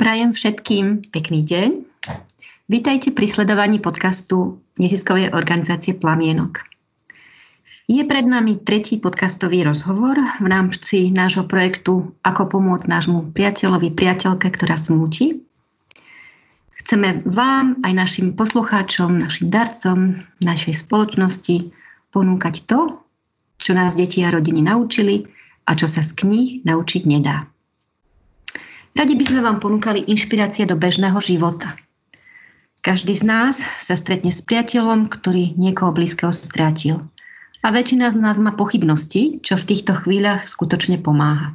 Prajem všetkým pekný deň. Vítajte pri sledovaní podcastu neziskovej organizácie Plamienok. Je pred nami tretí podcastový rozhovor v rámci nášho projektu Ako pomôcť nášmu priateľovi, priateľke, ktorá smúti. Chceme vám, aj našim poslucháčom, našim darcom, našej spoločnosti ponúkať to, čo nás deti a rodiny naučili a čo sa z kníh naučiť nedá. Radi by sme vám ponúkali inšpirácie do bežného života. Každý z nás sa stretne s priateľom, ktorý niekoho blízkeho strátil – a väčšina z nás má pochybnosti, čo v týchto chvíľach skutočne pomáha.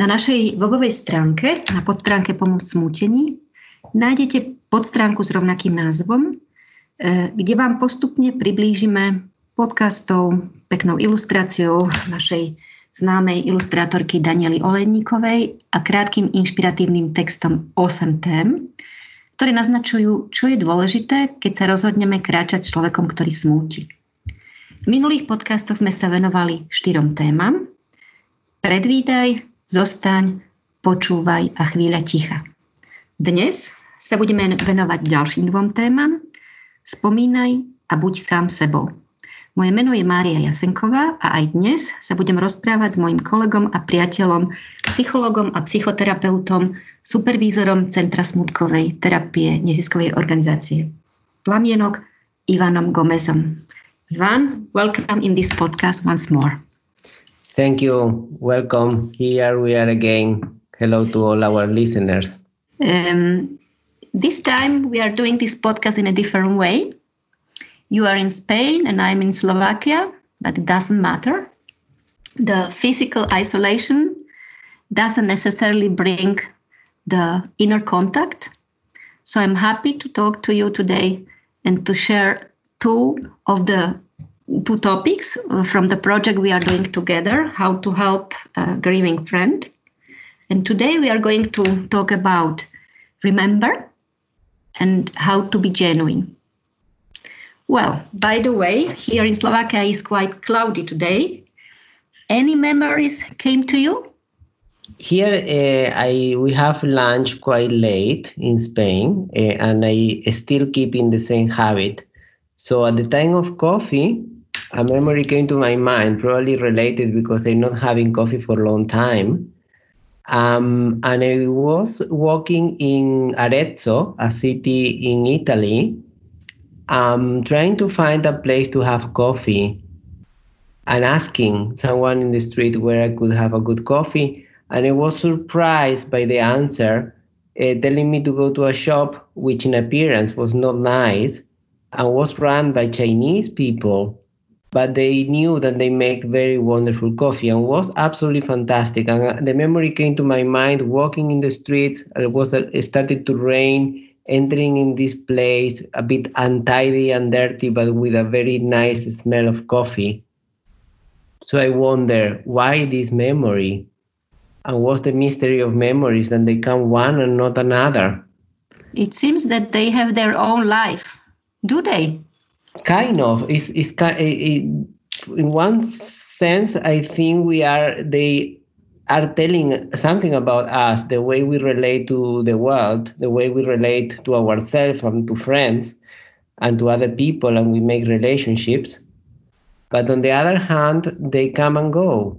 Na našej webovej stránke, na podstránke Pomoc smútení, nájdete podstránku s rovnakým názvom, e, kde vám postupne priblížime podcastov peknou ilustráciou našej známej ilustrátorky Daniely Olejníkovej a krátkým inšpiratívnym textom 8 tém, ktoré naznačujú, čo je dôležité, keď sa rozhodneme kráčať s človekom, ktorý smúti. V minulých podcastoch sme sa venovali štyrom témam. Predvídaj, zostaň, počúvaj a chvíľa ticha. Dnes sa budeme venovať ďalším dvom témam. Spomínaj a buď sám sebou. Moje meno je Mária Jasenková a aj dnes sa budem rozprávať s mojim kolegom a priateľom, psychologom a psychoterapeutom, supervízorom Centra smutkovej terapie neziskovej organizácie Plamienok Ivanom Gomezom. Ivan, welcome in this podcast once more. Thank you. Welcome. Here we are again. Hello to all our listeners. Um, this time we are doing this podcast in a different way. You are in Spain and I'm in Slovakia, but it doesn't matter. The physical isolation doesn't necessarily bring the inner contact. So I'm happy to talk to you today and to share two of the two topics uh, from the project we are doing together how to help a grieving friend and today we are going to talk about remember and how to be genuine well by the way here in slovakia is quite cloudy today. Any memories came to you? Here uh, i we have lunch quite late in spain uh, and i still keep in the same habit. So at the time of coffee, a memory came to my mind, probably related because I'm not having coffee for a long time. Um, and I was walking in Arezzo, a city in Italy, um, trying to find a place to have coffee and asking someone in the street where I could have a good coffee. And I was surprised by the answer, uh, telling me to go to a shop which in appearance was not nice and was run by Chinese people, but they knew that they make very wonderful coffee and was absolutely fantastic. And uh, the memory came to my mind walking in the streets. It was uh, it started to rain. Entering in this place, a bit untidy and dirty, but with a very nice smell of coffee. So I wonder why this memory, and what's the mystery of memories that they come one and not another. It seems that they have their own life do they? Kind of. It's, it's it, in one sense, I think we are they are telling something about us, the way we relate to the world, the way we relate to ourselves and to friends and to other people, and we make relationships. But on the other hand, they come and go.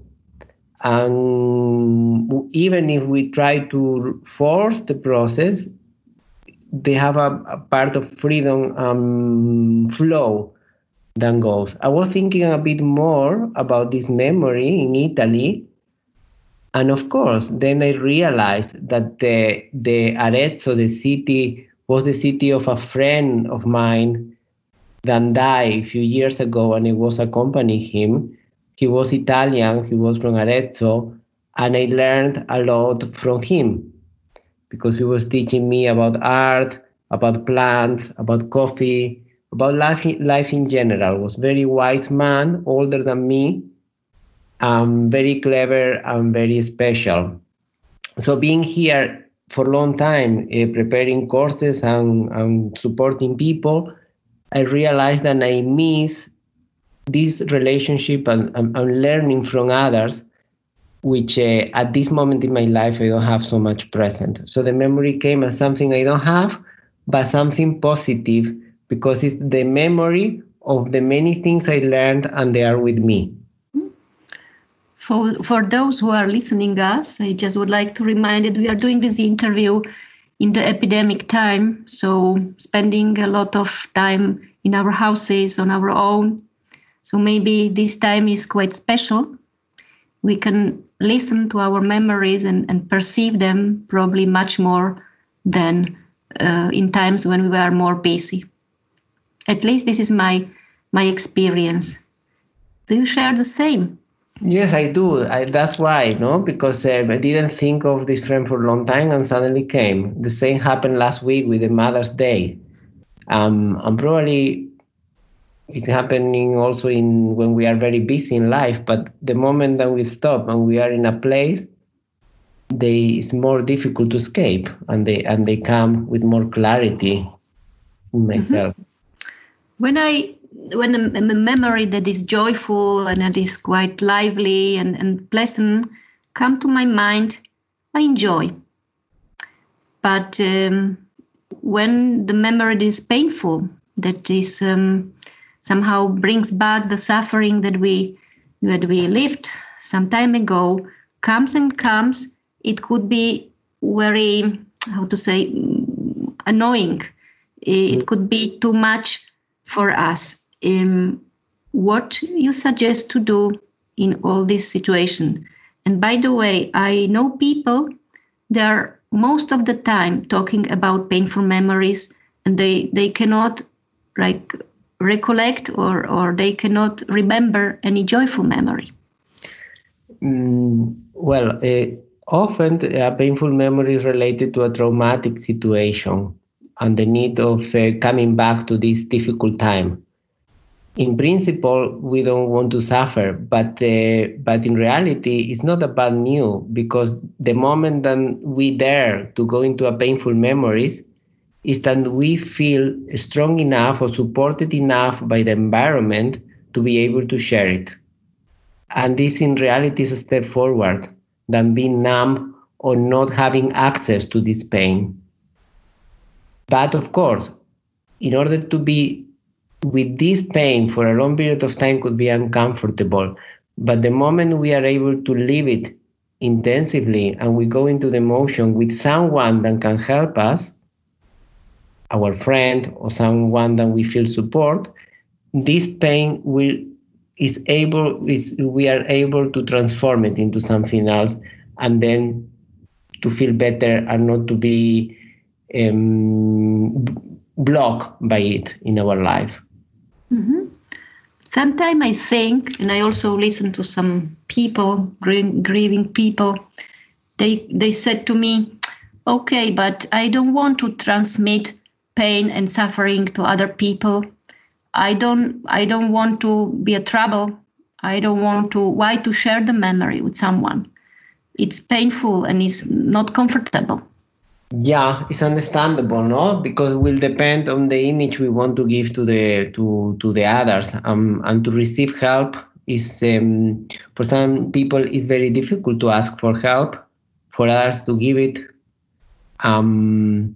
And even if we try to force the process, they have a, a part of freedom um, flow than goes. I was thinking a bit more about this memory in Italy. And of course, then I realized that the, the Arezzo, the city, was the city of a friend of mine that died a few years ago, and I was accompanying him. He was Italian, he was from Arezzo, and I learned a lot from him because he was teaching me about art, about plants, about coffee, about life, life in general. Was very wise man, older than me, um, very clever and very special. So being here for a long time, uh, preparing courses and, and supporting people, I realized that I miss this relationship and, and, and learning from others which uh, at this moment in my life I don't have so much present. So the memory came as something I don't have, but something positive because it's the memory of the many things I learned and they are with me. For, for those who are listening us, I just would like to remind that we are doing this interview in the epidemic time, so spending a lot of time in our houses on our own. So maybe this time is quite special. We can listen to our memories and, and perceive them probably much more than uh, in times when we were more busy. At least this is my my experience. Do you share the same? Yes, I do. I, that's why, no, because uh, I didn't think of this friend for a long time, and suddenly came. The same happened last week with the Mother's Day, um, and probably it's happening also in when we are very busy in life. But the moment that we stop and we are in a place, they it's more difficult to escape, and they and they come with more clarity in myself. Mm-hmm. When I when a, a, memory that is joyful and that is quite lively and, and pleasant come to my mind, I enjoy. But um, when the memory is painful, that is um, somehow brings back the suffering that we that we lived some time ago, comes and comes, it could be very how to say annoying. It could be too much for us um, what you suggest to do in all this situation. And by the way, I know people they are most of the time talking about painful memories and they, they cannot like recollect or, or they cannot remember any joyful memory. Mm, well, uh, often a painful memory is related to a traumatic situation and the need of uh, coming back to this difficult time in principle we don't want to suffer but uh, but in reality it's not about new because the moment that we dare to go into a painful memories is that we feel strong enough or supported enough by the environment to be able to share it. And this in reality is a step forward than being numb or not having access to this pain. But of course in order to be with this pain for a long period of time could be uncomfortable. But the moment we are able to live it intensively and we go into the emotion with someone that can help us, our friend or someone that we feel support, this pain will is able is we are able to transform it into something else and then to feel better and not to be um, blocked by it in our life. Mm-hmm. Sometimes I think, and I also listen to some people, grieving people, they, they said to me, okay, but I don't want to transmit pain and suffering to other people. I don't I don't want to be a trouble. I don't want to why to share the memory with someone. It's painful and it's not comfortable. Yeah, it's understandable, no? Because it will depend on the image we want to give to the to to the others, um, and to receive help is um, for some people it's very difficult to ask for help, for others to give it. Um,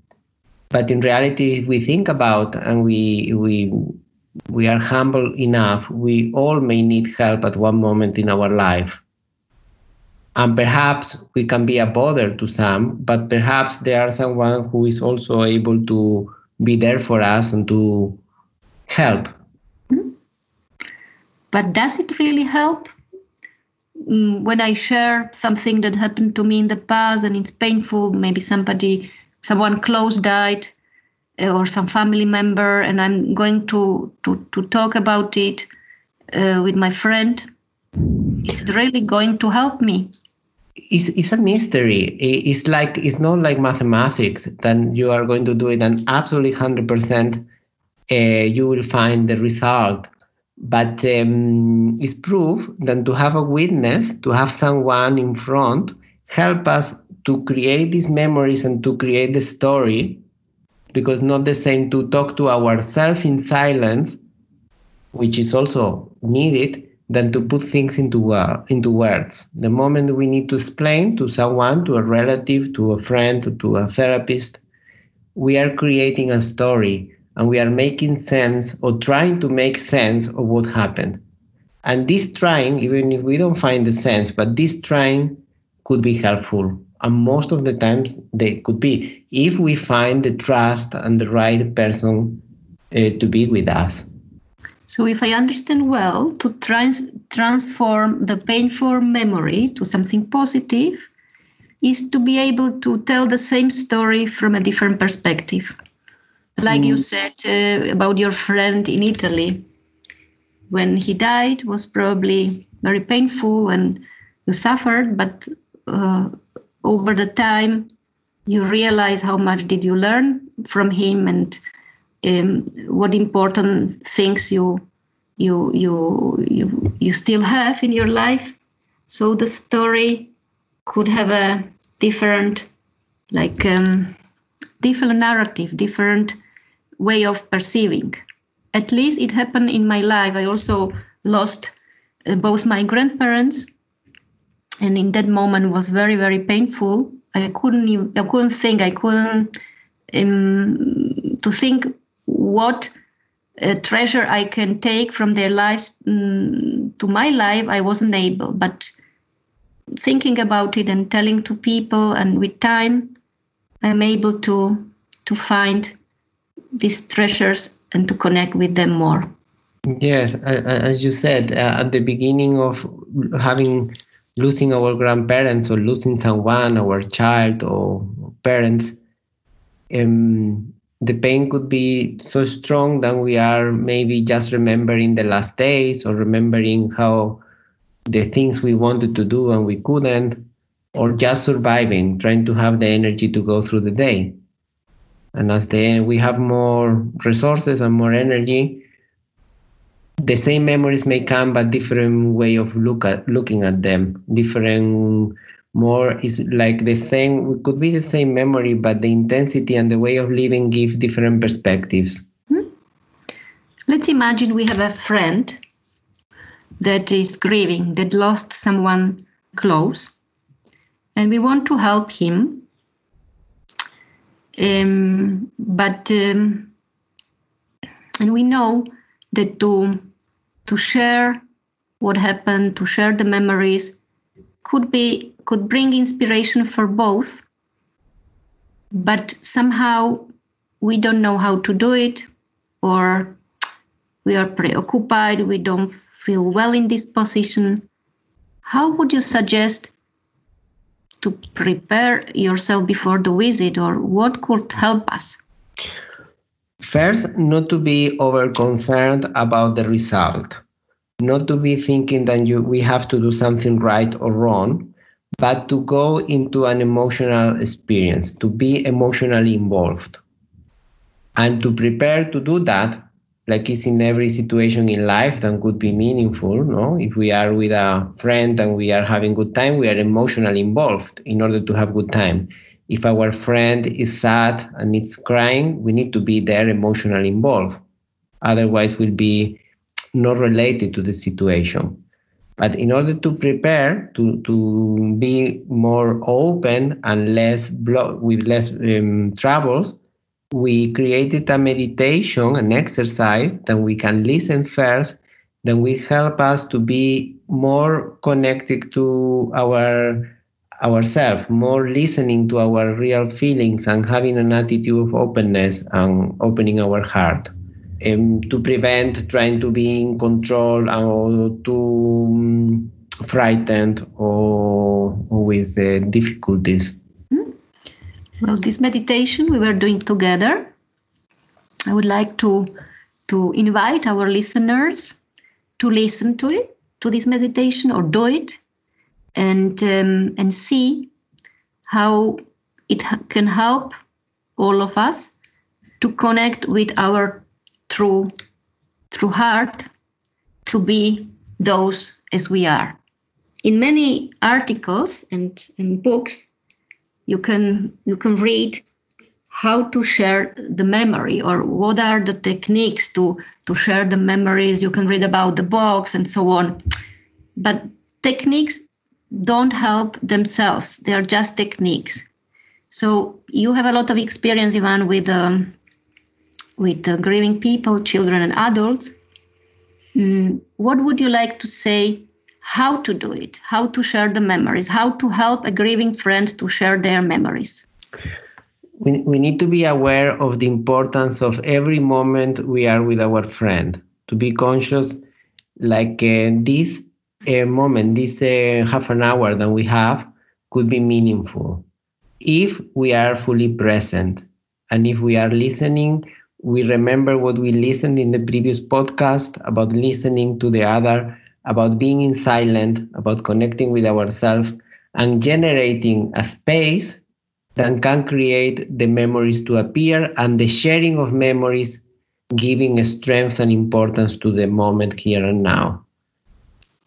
but in reality, we think about and we we we are humble enough, we all may need help at one moment in our life and perhaps we can be a bother to some but perhaps there are someone who is also able to be there for us and to help. But does it really help? Mm, when i share something that happened to me in the past and it's painful maybe somebody someone close died uh, or some family member and i'm going to to, to talk about it uh, with my friend is it really going to help me it's, it's a mystery. It's like it's not like mathematics. Then you are going to do it, and absolutely hundred uh, percent, you will find the result. But um, it's proof that to have a witness, to have someone in front, help us to create these memories and to create the story, because not the same to talk to ourselves in silence, which is also needed, than to put things into, word, into words. The moment we need to explain to someone, to a relative, to a friend, to a therapist, we are creating a story and we are making sense or trying to make sense of what happened. And this trying, even if we don't find the sense, but this trying could be helpful. And most of the times they could be if we find the trust and the right person uh, to be with us. So, if I understand well, to trans- transform the painful memory to something positive is to be able to tell the same story from a different perspective. Like mm. you said uh, about your friend in Italy, when he died was probably very painful and you suffered, but uh, over the time you realize how much did you learn from him and um, what important things you you you you you still have in your life. So the story could have a different like um, different narrative, different way of perceiving. At least it happened in my life. I also lost uh, both my grandparents, and in that moment was very very painful. I couldn't even, I couldn't think. I couldn't um, to think what uh, treasure I can take from their lives um, to my life. I wasn't able, but thinking about it and telling to people, and with time, I'm able to to find these treasures and to connect with them more. Yes, as you said uh, at the beginning of having losing our grandparents or losing someone, our child or parents, um, the pain could be so strong that we are maybe just remembering the last days or remembering how the things we wanted to do and we couldn't, or just surviving, trying to have the energy to go through the day. And as the, we have more resources and more energy, the same memories may come, but different way of look at looking at them. Different, more is like the same. Could be the same memory, but the intensity and the way of living give different perspectives. Hmm? Let's imagine we have a friend that is grieving, that lost someone close, and we want to help him. Um, but um, and we know that to to share what happened, to share the memories, could be could bring inspiration for both. But somehow we don't know how to do it, or we are preoccupied. We don't feel well in this position. How would you suggest to prepare yourself before the visit, or what could help us? First, not to be over concerned about the result, not to be thinking that you, we have to do something right or wrong, but to go into an emotional experience, to be emotionally involved. And to prepare to do that, like it's in every situation in life that could be meaningful, no? If we are with a friend and we are having good time, we are emotionally involved in order to have good time if our friend is sad and it's crying, we need to be there emotionally involved. Otherwise, we'll be not related to the situation. But in order to prepare to, to be more open and less blo- with less um, troubles, we created a meditation, an exercise that we can listen first, that will help us to be more connected to our ourselves, more listening to our real feelings and having an attitude of openness and opening our heart. Um, to prevent trying to be in control or too um, frightened or, or with uh, difficulties. Hmm. Well, this meditation we were doing together. I would like to to invite our listeners to listen to it, to this meditation, or do it and um, and see how it can help all of us to connect with our true true heart to be those as we are. In many articles and, and books you can you can read how to share the memory or what are the techniques to to share the memories. You can read about the books and so on. But techniques don't help themselves. They are just techniques. So you have a lot of experience ivan with um, with uh, grieving people children and adults mm, what would you like to say how to do it? How to share the memories? How to help a grieving friend to share their memories? We, we need to be aware of the importance of every moment we are with our friend to be conscious like uh, this uh, moment this uh, half an hour that we have could be meaningful. If we are fully present and if we are listening we remember what we listened in the previous podcast about listening to the other about being in silent about connecting with ourselves and generating a space that can create the memories to appear and the sharing of memories giving strength and importance to the moment here and now.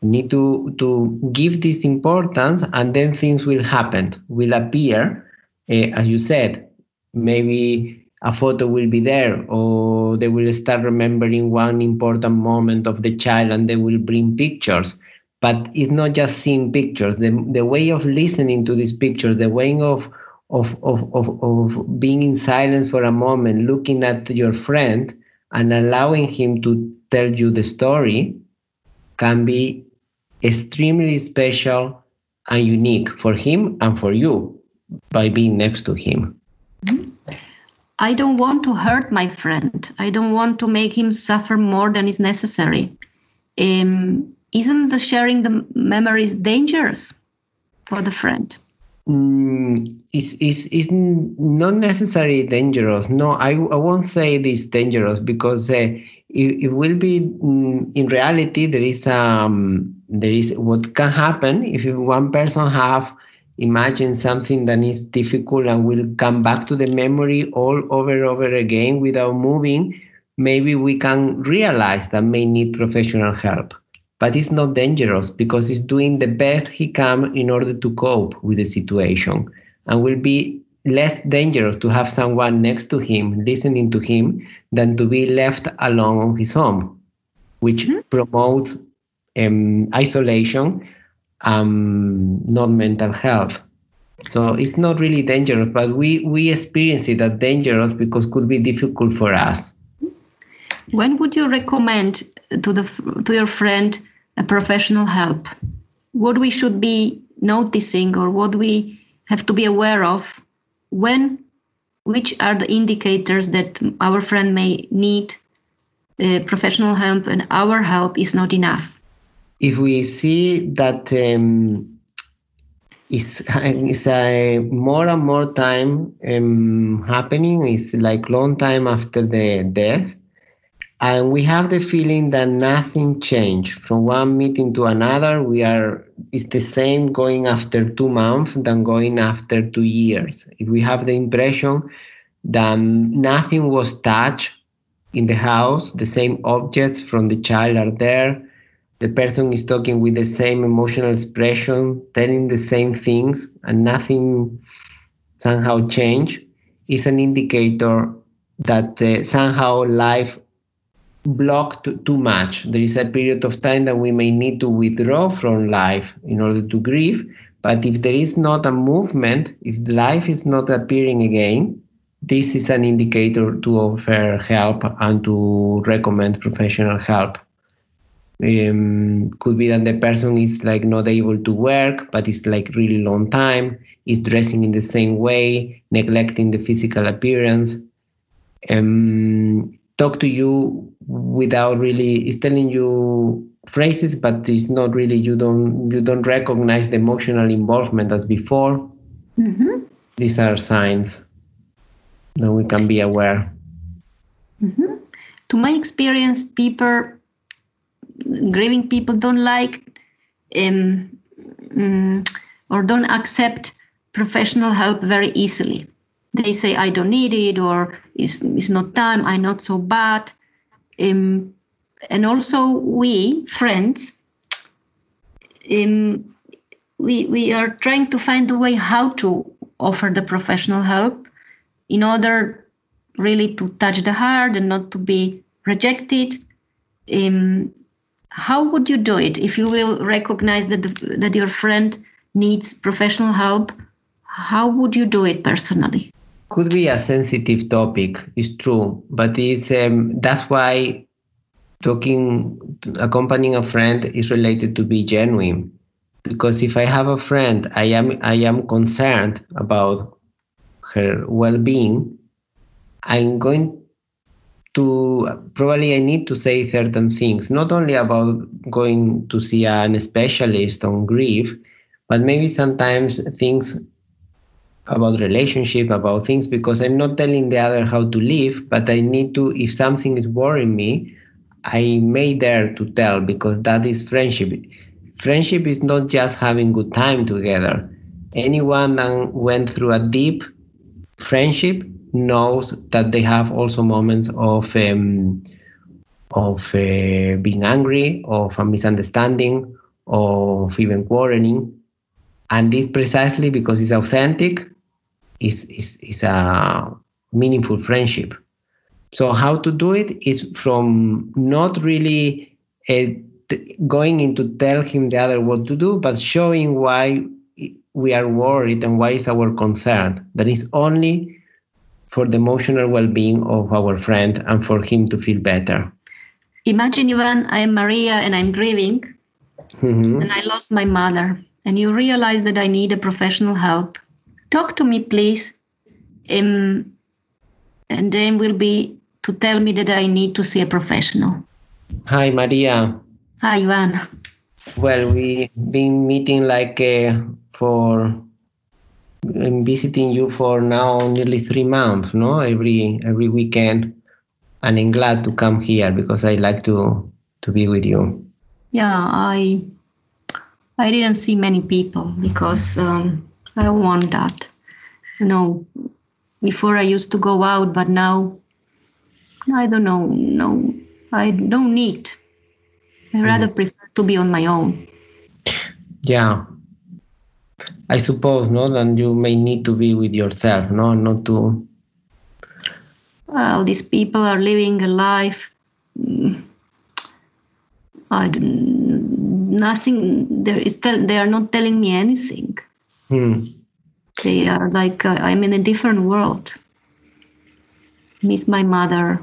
We need to to give this importance and then things will happen will appear. Uh, as you said maybe a photo will be there or they will start remembering one important moment of the child and they will bring pictures. But it's not just seeing pictures. The, the way of listening to these pictures the way of of, of, of, of being in silence for a moment, looking at your friend and allowing him to tell you the story can be extremely special and unique for him and for you by being next to him. Mm-hmm. I don't want to hurt my friend. I don't want to make him suffer more than is necessary. Um, isn't the sharing the memories dangerous for the friend? mm, is is is not necessarily dangerous. No, I, I won't say it is dangerous because uh, it, it will be mm, in reality there is um there is what can happen if one person have imagine something that is difficult and will come back to the memory all over and over again without moving maybe we can realize that may need professional help but it's not dangerous because he's doing the best he can in order to cope with the situation and will be less dangerous to have someone next to him listening to him than to be left alone on his own which mm-hmm. promotes um, isolation um, not mental health. So it's not really dangerous but we we experience it as dangerous because could be difficult for us. When would you recommend to the to your friend a professional help? What we should be noticing or what we have to be aware of? When which are the indicators that our friend may need uh, professional help and our help is not enough if we see that um, it's, it's a more and more time um, happening it's like long time after the death and we have the feeling that nothing changed. From one meeting to another we are it's the same going after two months than going after two years. If we have the impression that nothing was touched in the house the same objects from the child are there the person is talking with the same emotional expression telling the same things and nothing somehow changed is an indicator that uh, somehow life blocked too much. There is a period of time that we may need to withdraw from life in order to grieve. But if there is not a movement, if life is not appearing again, this is an indicator to offer help and to recommend professional help. Um, could be that the person is like not able to work, but it's like really long time, is dressing in the same way, neglecting the physical appearance. Um, talk to you without really is telling you phrases but it's not really you don't you don't recognize the emotional involvement as before mm-hmm. these are signs that we can be aware mm-hmm. to my experience people grieving people don't like um, um, or don't accept professional help very easily they say i don't need it or it's, it's not time i'm not so bad um, and also we friends um, we we are trying to find a way how to offer the professional help in order really to touch the heart and not to be rejected. Um, how would you do it if you will recognize that the, that your friend needs professional help? How would you do it personally? Could be a sensitive topic, it's true, but it's um, that's why talking, accompanying a friend is related to be genuine. Because if I have a friend, I am I am concerned about her well-being. I'm going to probably I need to say certain things, not only about going to see an specialist on grief, but maybe sometimes things about relationship, about things, because I'm not telling the other how to live, but I need to, if something is worrying me, I may dare to tell because that is friendship. Friendship is not just having good time together. Anyone that went through a deep friendship knows that they have also moments of um, of uh, being angry, of a misunderstanding, of even quarreling, and this precisely because it's authentic, is is is a meaningful friendship. So how to do it is from not really uh, going into tell him the other what to do, but showing why we are worried and why is our concern. That is only for the emotional well-being of our friend and for him to feel better. Imagine, Ivan, I am Maria and I'm grieving, mm-hmm. and I lost my mother, and you realize that I need a professional help. Talk to me, please. Um, and then will be to tell me that I need to see a professional. Hi, Maria. Hi, Ivan. Well, we've been meeting like uh, for I'm visiting you for now nearly three months, no? Every every weekend, and I'm glad to come here because I like to to be with you. Yeah, I I didn't see many people because um, I want that. You know, before I used to go out, but now I don't know. No, I don't need. I rather mm. prefer to be on my own. Yeah, I suppose, no, then you may need to be with yourself, no, not to. Well, these people are living a life. Mm, I nothing. There is. Tell, they are not telling me anything. Hmm. They are like uh, I'm in a different world. Miss my mother.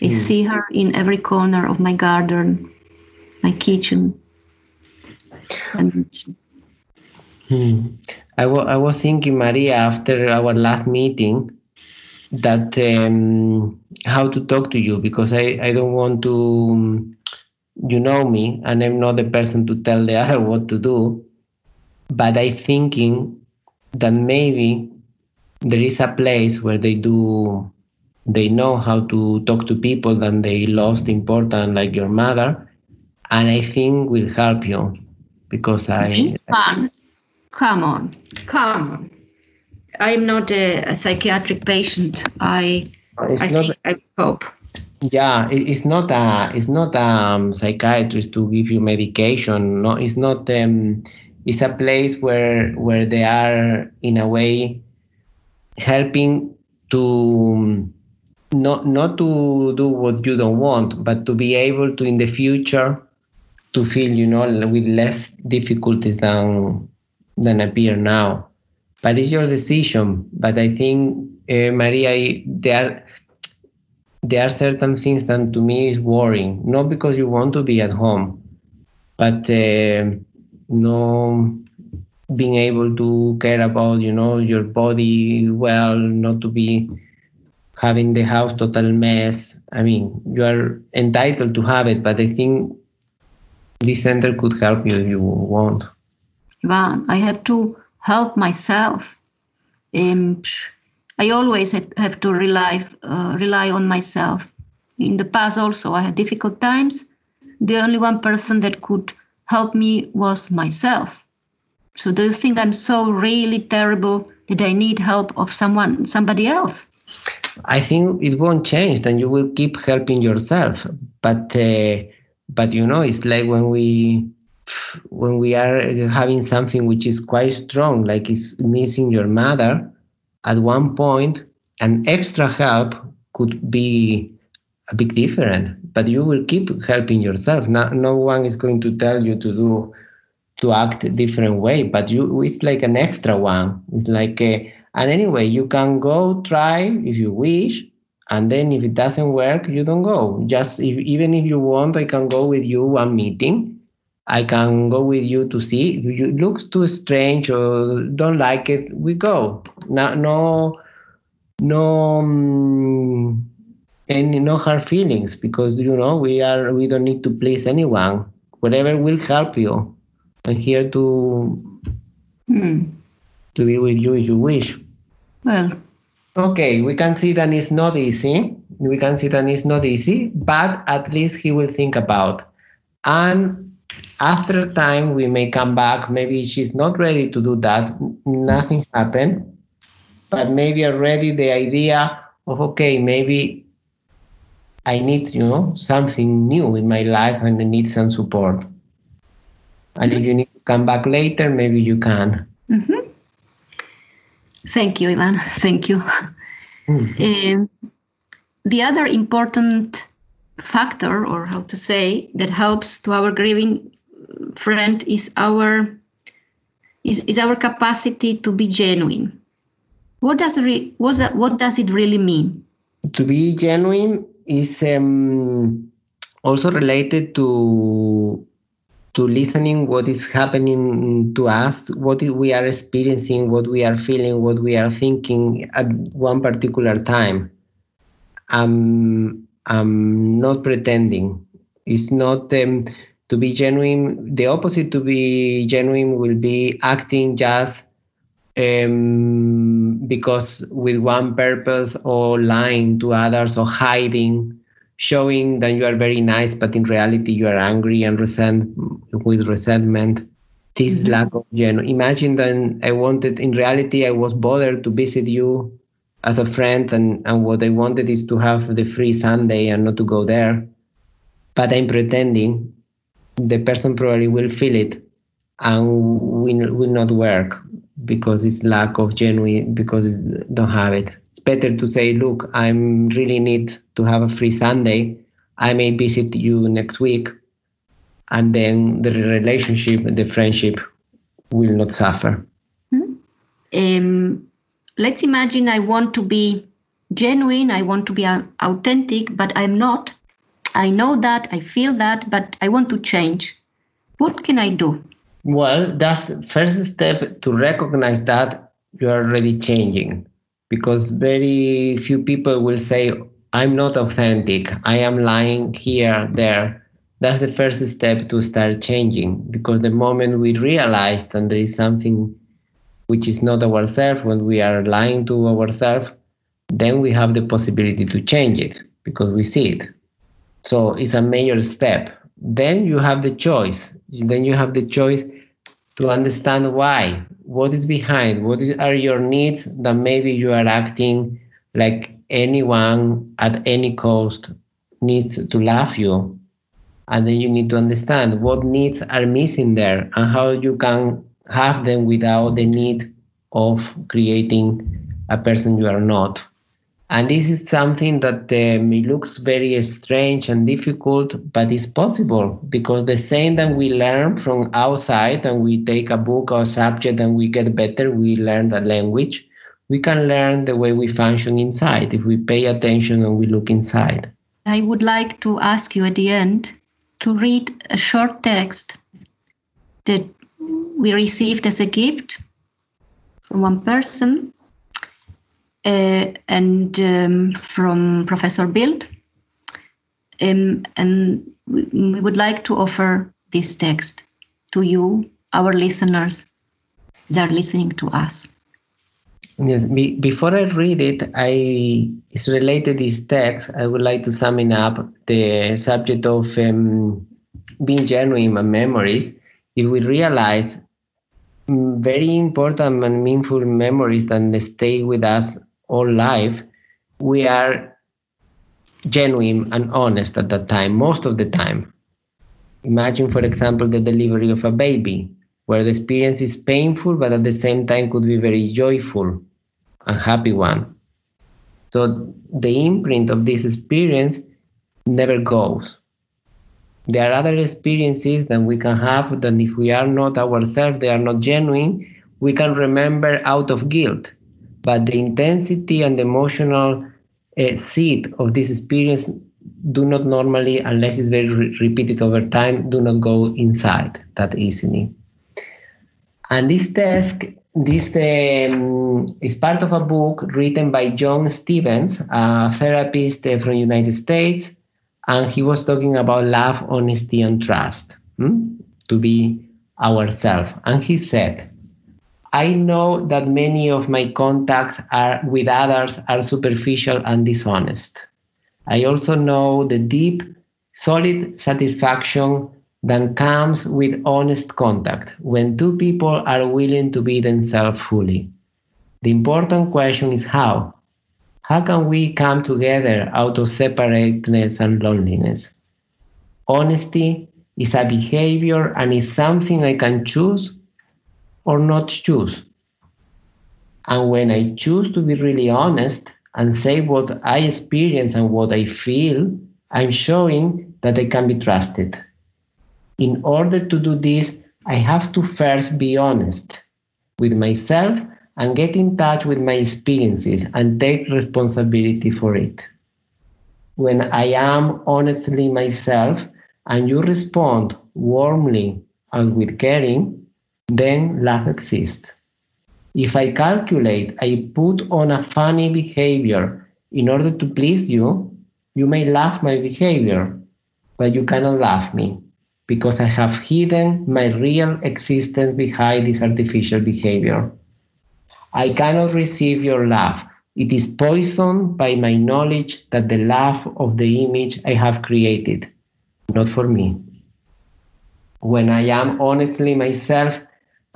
I hmm. see her in every corner of my garden, my kitchen, and Hmm. I, w- I was thinking, Maria, after our last meeting, that um, how to talk to you because I, I don't want to, um, you know me, and I'm not the person to tell the other what to do. But I'm thinking that maybe there is a place where they do, they know how to talk to people that they lost important, like your mother, and I think will help you because I. Come on, come on. I'm not a, a psychiatric patient. I I think I cope. Yeah, it's not a it's not a um, psychiatrist to give you medication. No, it's not. Um, it's a place where where they are in a way helping to um, not not to do what you don't want, but to be able to in the future to feel you know with less difficulties than than appear now. But it's your decision. But I think, uh, Maria, there are, there are certain things that to me is worrying. Not because you want to be at home, but uh, no being able to care about, you know, your body well, not to be having the house total mess. I mean, you are entitled to have it, but I think this center could help you if you want. Ivan, I have to help myself. Um, I always have to rely uh, rely on myself. In the past, also, I had difficult times. The only one person that could help me was myself. So, do you think I'm so really terrible that I need help of someone, somebody else? I think it won't change. Then you will keep helping yourself. But, uh, but you know, it's like when we when we are having something which is quite strong, like it's missing your mother, at one point an extra help could be a big difference, but you will keep helping yourself. No, no one is going to tell you to do to act a different way, but you it's like an extra one. It's like a, and anyway, you can go try if you wish, and then if it doesn't work, you don't go. Just if, even if you want, I can go with you one meeting. I can go with you to see if you looks too strange or don't like it. We go. No, no, no. Um, any no hard feelings because you know we are we don't need to please anyone whatever will help you i'm here to Hmm. to be with you if you wish Well, okay we can see that it's not easy we can see that it's not easy but at least he will think about and after time we may come back maybe she's not ready to do that nothing happened but maybe already the idea of okay maybe I need, you know, something new in my life and I need some support. And if you need to come back later, maybe you can. mhm. thank you, Ivan. Thank you. Um, the other important factor, or how to say, that helps to our grieving friend is our is, is our capacity to be genuine. What does re, that, what does it really mean? To be genuine is um, also related to to listening what is happening to us, what we are experiencing, what we are feeling, what we are thinking at one particular time. I'm, I'm not pretending. It's not um, to be genuine. The opposite to be genuine will be acting just um, because with one purpose or lying to others or hiding, showing that you are very nice, but in reality you are angry and resent with resentment. This Mhm. lack of genuine. Imagine that I wanted, in reality, I was bothered to visit you as a friend, and, and what I wanted is to have the free Sunday and not to go there. But I'm pretending. The person probably will feel it and will, will not work because it's lack of genuine because it don't have it. It's better to say look i'm really need to have a free sunday. I may visit you next week. And then the relationship the friendship will not suffer. Um, let's imagine I want to be genuine, I want to be au- authentic, but I'm not. I know that, I feel that, but I want to change. What can I do? well that's first step to recognize that you are already changing because very few people will say i'm not authentic i am lying here there that's the first step to start changing because the moment we realize that there is something which is not ourselves when we are lying to ourselves then we have the possibility to change it because we see it so it's a major step. Then you have the choice. Then you have the choice to understand why. What is behind? What is, are your needs that maybe you are acting like anyone at any cost needs to love you? And then you need to understand what needs are missing there and how you can have them without the need of creating a person you are not and this is something that um, looks very strange and difficult, but it's possible because the same that we learn from outside and we take a book or subject and we get better, we learn the language. We can learn the way we function inside if we pay attention and we look inside. I would like to ask you at the end to read a short text that we received as a gift from one person and um, from Professor Bild. Um, and we, would like to offer this text to you, our listeners that are listening to us. Yes, be, before I read it, I it's related this text. I would like to sum it up the subject of um, being genuine and memories. If we realize mm, very important and meaningful memories that stay with us all life, we are genuine and honest at that time, most of the time. Imagine, for example, the delivery of a baby, where the experience is painful, but at the same time could be very joyful and happy one. So the imprint of this experience never goes. There are other experiences that we can have that if we are not ourselves, they are not genuine, we can remember out of guilt. But the intensity and the emotional uh, seed of this experience do not normally, unless it's very re- repeated over time, do not go inside that easily. And this task, this um, is part of a book written by John Stevens, a therapist uh, from United States, and he was talking about love, honesty, and trust hmm? to be ourselves. And he said, I know that many of my contacts are with others are superficial and dishonest. I also know the deep, solid satisfaction that comes with honest contact when two people are willing to be themselves fully. The important question is how. How can we come together out of separateness and loneliness? Honesty is a behavior and is something I can choose or not choose. And when I choose to be really honest and say what I experience and what I feel, I'm showing that I can be trusted. In order to do this, I have to first be honest with myself and get in touch with my experiences and take responsibility for it. When I am honestly myself and you respond warmly and with caring, then love exists. If I calculate, I put on a funny behavior in order to please you, you may laugh my behavior, but you cannot laugh me because I have hidden my real existence behind this artificial behavior. I cannot receive your love. It is poisoned by my knowledge that the love of the image I have created, not for me. When I am honestly myself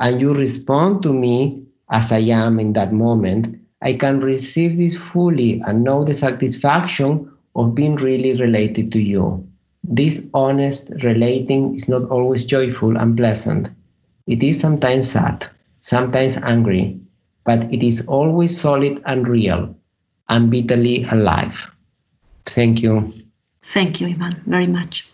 and you respond to me as I am in that moment, I can receive this fully and know the satisfaction of being really related to you. This honest relating is not always joyful and pleasant. It is sometimes sad, sometimes angry, but it is always solid and real and bitterly alive. Thank you. Thank you, Ivan, very much.